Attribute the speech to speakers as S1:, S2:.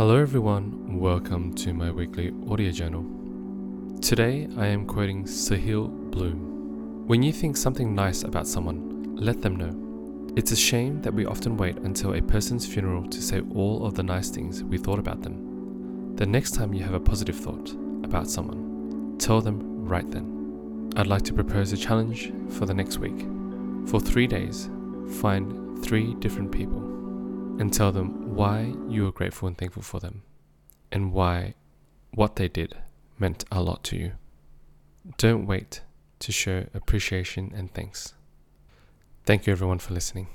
S1: Hello, everyone. Welcome to my weekly audio journal. Today, I am quoting Sahil Bloom. When you think something nice about someone, let them know. It's a shame that we often wait until a person's funeral to say all of the nice things we thought about them. The next time you have a positive thought about someone, tell them right then. I'd like to propose a challenge for the next week. For three days, find three different people and tell them why you are grateful and thankful for them and why what they did meant a lot to you. Don't wait to show appreciation and thanks. Thank you everyone for listening.